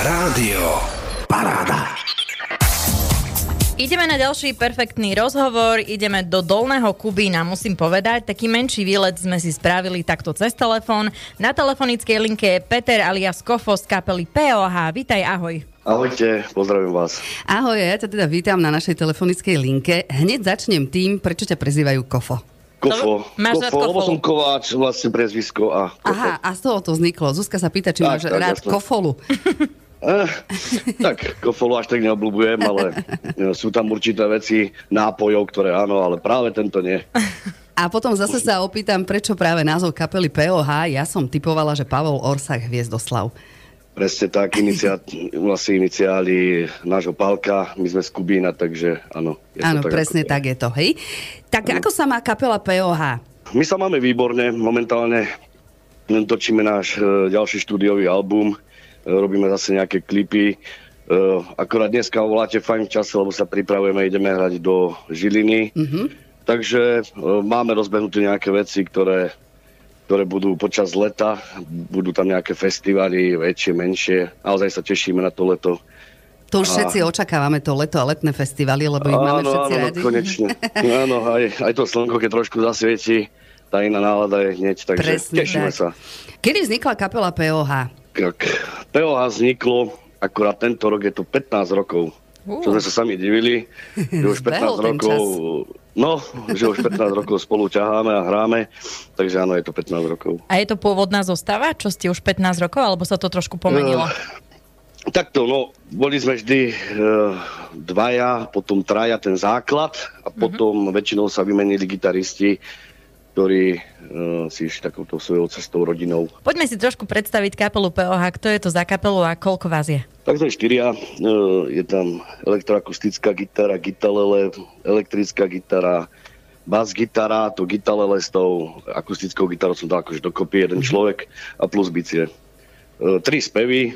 Rádio Paráda. Ideme na ďalší perfektný rozhovor, ideme do Dolného Kubína, musím povedať, taký menší výlet sme si spravili takto cez telefón. Na telefonickej linke je Peter alias Kofo z kapely POH. Vítaj, ahoj. Ahojte, pozdravím vás. Ahoj, ja ťa teda vítam na našej telefonickej linke. Hneď začnem tým, prečo ťa prezývajú Kofo. Kofo. Máš rád Kofo, lebo som kováč, vlastne prezvisko a Kofo. Aha, a z toho to vzniklo. Zuzka sa pýta, či Tak, máš tak, rád jasné. kofolu. Eh, tak, Kofolu až tak neobľúbujem, ale eh, sú tam určité veci nápojov, ktoré áno, ale práve tento nie. A potom zase sa opýtam, prečo práve názov kapely POH. Ja som typovala, že Pavol Orsach Hviezdoslav. Presne tak, iniciá, vlastne iniciály nášho Pálka, my sme z Kubína, takže áno. Áno, tak, presne ako- tak je to, hej? Tak ako sa má kapela POH? My sa máme výborne, momentálne točíme náš e, ďalší štúdiový album, robíme zase nejaké klipy. E, akorát dneska voláte fajn čase, lebo sa pripravujeme, ideme hrať do Žiliny. Mm-hmm. Takže e, máme rozbehnuté nejaké veci, ktoré, ktoré budú počas leta, budú tam nejaké festivaly, väčšie, menšie. Naozaj sa tešíme na to leto. To už všetci očakávame, to leto a letné festivaly, lebo ich máme áno, všetci áno, radi. konečne. áno, aj, aj to slnko, keď trošku zasvieti, tá iná nálada je hneď, takže Presne tešíme tak. sa. Kedy vznikla kapela POH? Tak, POH vzniklo, akurát tento rok je to 15 rokov. Uh. Čo sme sa sami divili, že už 15 Zbehol ten rokov, no, že už 15 rokov spolu ťaháme a hráme, takže áno, je to 15 rokov. A je to pôvodná zostava, čo ste už 15 rokov, alebo sa to trošku pomenilo? Takto, no, boli sme vždy e, dvaja, potom traja ten základ a potom väčšinou sa vymenili gitaristi, ktorí e, si išli takouto svojou cestou rodinou. Poďme si trošku predstaviť kapelu POH, kto je to za kapelu a koľko vás je? Tak sme štyria, e, je tam elektroakustická gitara, gitalele, elektrická gitara, bas gitara, to gitalele s tou akustickou gitarou som dal akože dokopy jeden človek a plus bicie. E, tri spevy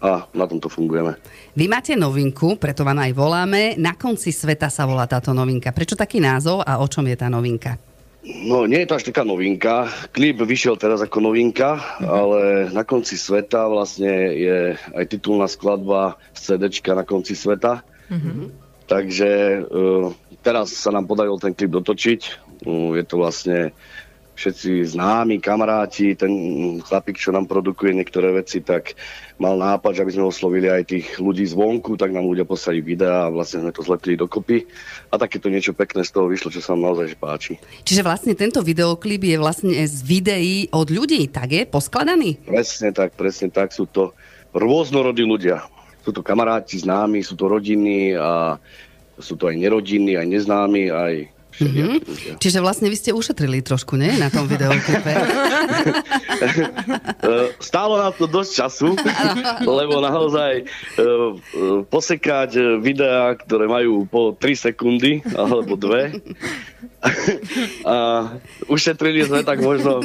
a na tomto fungujeme. Vy máte novinku, preto vám aj voláme. Na konci sveta sa volá táto novinka. Prečo taký názov a o čom je tá novinka? No, nie je to až taká novinka. Klip vyšiel teraz ako novinka, ale na konci sveta vlastne je aj titulná skladba z CDčka na konci sveta. Takže uh, teraz sa nám podarilo ten klip dotočiť. Uh, je to vlastne všetci známi, kamaráti, ten chlapík, čo nám produkuje niektoré veci, tak mal nápad, že aby sme oslovili aj tých ľudí zvonku, tak nám ľudia poslali videá a vlastne sme to zlepili dokopy. A takéto niečo pekné z toho vyšlo, čo sa nám naozaj páči. Čiže vlastne tento videoklip je vlastne z videí od ľudí, tak je? Poskladaný? Presne tak, presne tak. Sú to rôznorodí ľudia. Sú to kamaráti, známi, sú to rodiny a sú to aj nerodiny, aj neznámi, aj ľudia. Čiže vlastne vy ste ušetrili trošku, nie? Na tom videoklipe. E, Stálo nám to dosť času, lebo naozaj e, e, posekať videá, ktoré majú po 3 sekundy alebo 2 a ušetrili sme tak možno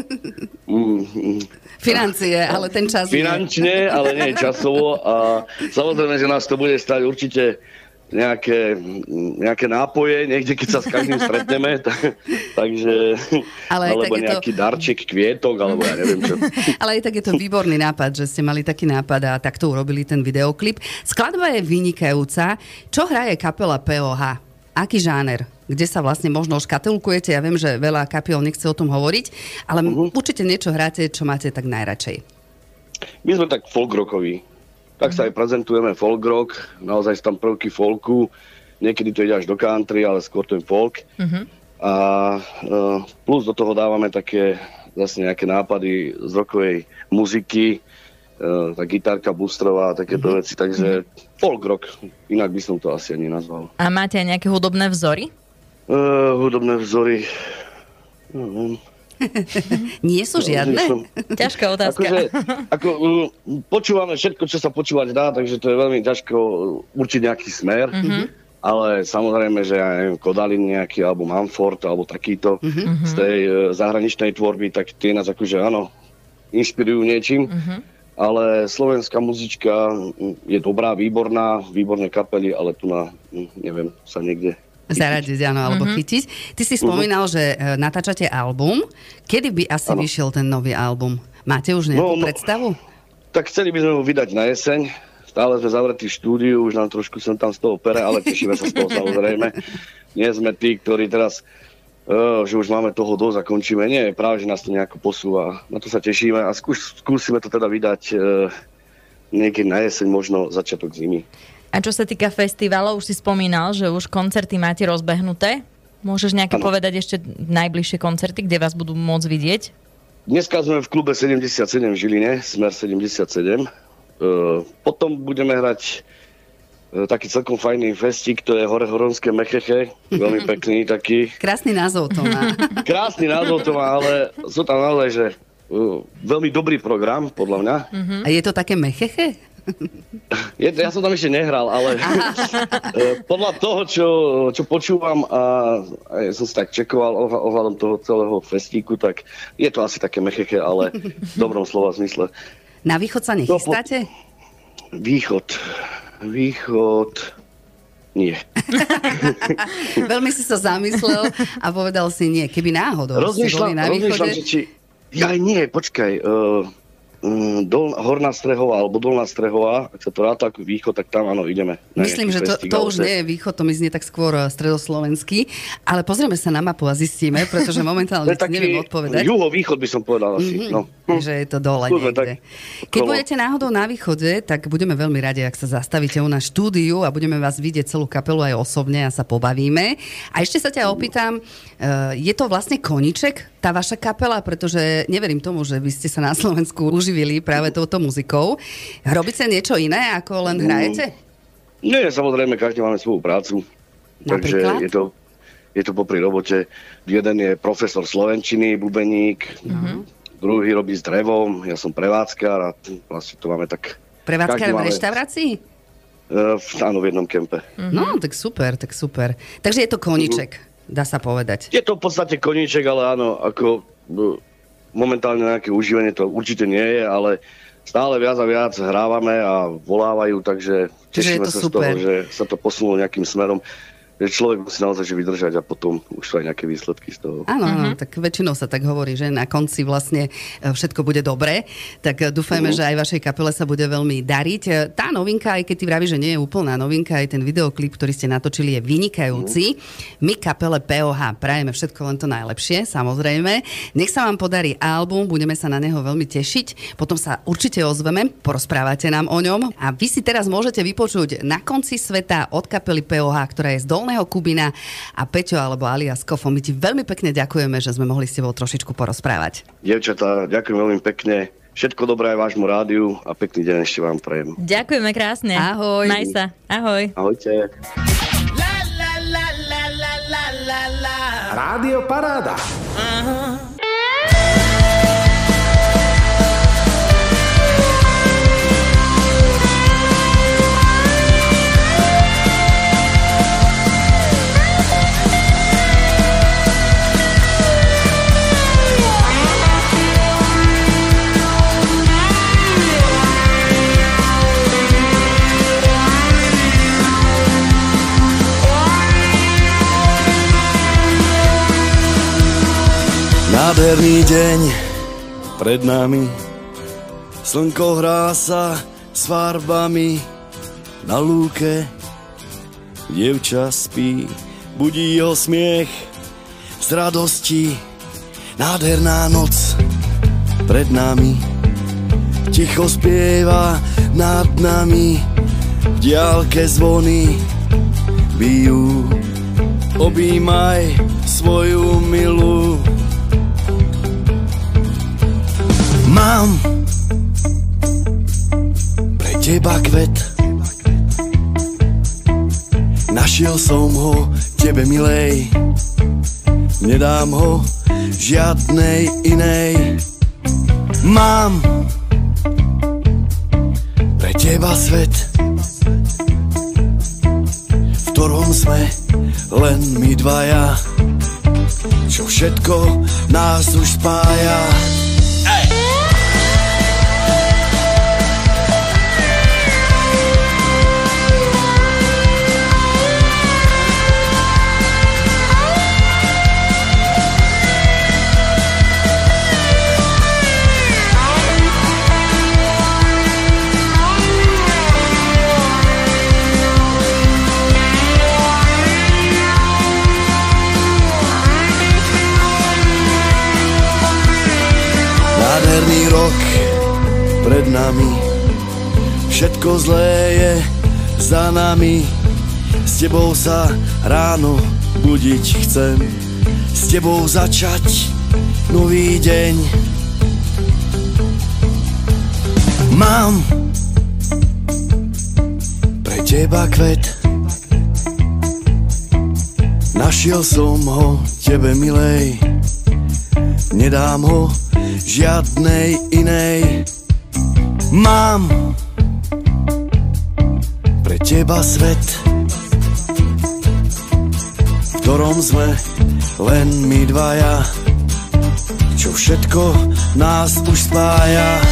mm, mm, Financie, ale ten čas nie. finančne, ale nie časovo a samozrejme, že nás to bude stať určite nejaké, nejaké nápoje, niekde keď sa s každým stretneme, tak, takže, Ale aj tak alebo je to- nejaký darček, kvietok, alebo ja neviem čo. Ale aj tak je to výborný nápad, že ste mali taký nápad a takto urobili ten videoklip. Skladba je vynikajúca. Čo hraje kapela POH? Aký žáner? Kde sa vlastne možno škatulkujete? Ja viem, že veľa kapiel nechce o tom hovoriť, ale uh-huh. určite niečo hráte, čo máte tak najradšej. My sme tak folk rockoví. Tak sa aj prezentujeme folk rock, naozaj sú tam prvky folku, niekedy to ide až do country, ale skôr ten folk. A uh, plus do toho dávame také zase nejaké nápady z rockovej muziky, uh, tá gitárka boostrová a takéto veci, takže folk rock, inak by som to asi ani nazval. A máte aj nejaké hudobné vzory? Uh, hudobné vzory, neviem. Nie sú žiadne? Nie som- Ťažká otázka. Akože, ako, mm, počúvame všetko, čo sa počúvať dá, takže to je veľmi ťažko určiť nejaký smer. Mm-hmm. Ale samozrejme, že ja neviem, Kodalin nejaký, alebo Manford, alebo takýto mm-hmm. z tej e, zahraničnej tvorby, tak tie nás akože áno, inšpirujú niečím. Mm-hmm. Ale slovenská muzička mm, je dobrá, výborná, výborné kapely, ale tu na, mm, neviem, sa niekde Zaradiť, áno, alebo mm-hmm. chytiť. Ty si spomínal, že e, natáčate album. Kedy by asi Áno. vyšiel ten nový album? Máte už nejakú No, no. predstavu? tak chceli by sme ho vydať na jeseň. Stále sme zavretí v štúdiu, už nám trošku som tam z toho pere, ale tešíme sa z toho samozrejme. Nie sme tí, ktorí teraz, uh, že už máme toho dosť a končíme. Nie, práve, že nás to nejako posúva. Na to sa tešíme a skús, skúsime to teda vydať uh, niekedy na jeseň, možno začiatok zimy. A čo sa týka festivalov, už si spomínal, že už koncerty máte rozbehnuté. Môžeš nejaké ano. povedať ešte najbližšie koncerty, kde vás budú môcť vidieť? Dneska sme v klube 77 v Žiline, Smer 77. Uh, potom budeme hrať uh, taký celkom fajný festík, to je Hore Horonské Mecheche, veľmi pekný taký. Krásny názov to má. Krásny názov to má, ale sú tam naozaj, že uh, veľmi dobrý program, podľa mňa. A je to také Mecheche? Je, ja som tam ešte nehral, ale podľa toho, čo, čo počúvam a, a ja som si tak čekoval ohľadom toho celého festíku, tak je to asi také mecheche, ale v dobrom slova zmysle. Na východ sa nechystáte? No, východ. Východ... Nie. Veľmi si sa zamyslel a povedal si nie. Keby náhodou rozmýšľam, na východe... Rozmýšľam, že či... Ja nie, počkaj. Uh, dol, Horná Strehová alebo Dolná Strehová, ak sa to ráta ako východ, tak tam áno, ideme. Myslím, že to, to už nie je východ, to mi znie tak skôr eh, stredoslovenský, ale pozrieme sa na mapu a zistíme, pretože momentálne neviem odpovedať. Juho-východ by som povedal asi. Mm-hmm. No. Že je to dole Skúrme, niekde. Tak, Keď provo. budete náhodou na východe, tak budeme veľmi radi, ak sa zastavíte u nás štúdiu a budeme vás vidieť celú kapelu aj osobne a sa pobavíme. A ešte sa ťa opýtam, eh, je to vlastne koniček, tá vaša kapela, pretože neverím tomu, že vy ste sa na Slovensku uživili práve touto muzikou. Robíte niečo iné, ako len hrajete? Nie, samozrejme, každý máme svoju prácu. Takže je to, je to popri robote. Jeden je profesor Slovenčiny, bubeník, mm-hmm. Druhý robí s drevom, ja som prevádzkar a vlastne to máme tak... Prevádzkar v reštaurácii? Uh, áno, v jednom kempe. Mm-hmm. No, tak super, tak super. Takže je to koniček. Mm-hmm dá sa povedať. Je to v podstate koníček, ale áno, ako no, momentálne nejaké užívanie to určite nie je, ale stále viac a viac hrávame a volávajú, takže tešíme sa super. z toho, že sa to posunulo nejakým smerom že človek musí naozaj že vydržať a potom už sú aj nejaké výsledky z toho. Áno, uh-huh. tak väčšinou sa tak hovorí, že na konci vlastne e, všetko bude dobré, tak e, dúfajme, uh-huh. že aj vašej kapele sa bude veľmi dariť. E, tá novinka, aj keď ty vravíš, že nie je úplná novinka, aj ten videoklip, ktorý ste natočili, je vynikajúci. Uh-huh. My kapele POH prajeme všetko len to najlepšie, samozrejme. Nech sa vám podarí album, budeme sa na neho veľmi tešiť, potom sa určite ozveme, porozprávate nám o ňom a vy si teraz môžete vypočuť na konci sveta od kapely POH, ktorá je z Dol Dolného Kubina a Peťo alebo alias Kofo. My ti veľmi pekne ďakujeme, že sme mohli s tebou trošičku porozprávať. Dievčatá, ďakujem veľmi pekne. Všetko dobré aj vášmu rádiu a pekný deň ešte vám prajem. Ďakujeme krásne. Ahoj. Maj sa. Ahoj. Ahojte. Rádio Paráda. Aha. Nádherný deň pred nami. Slnko hrá sa s farbami na lúke. Dievča spí, budí ho smiech z radosti. Nádherná noc pred nami. Ticho spieva nad nami. V diálke zvony bijú. Obímaj svoju milú Mám pre teba kvet. Našiel som ho tebe milej. Nedám ho žiadnej inej. Mám pre teba svet V ktorom sme len my dvaja. Čo všetko nás už spája stenami. Všetko zlé je za nami. S tebou sa ráno budiť chcem. S tebou začať nový deň. Mám pre teba kvet. Našiel som ho tebe milej. Nedám ho žiadnej inej. Mám pre teba svet, v ktorom sme len my dvaja, čo všetko nás už spája.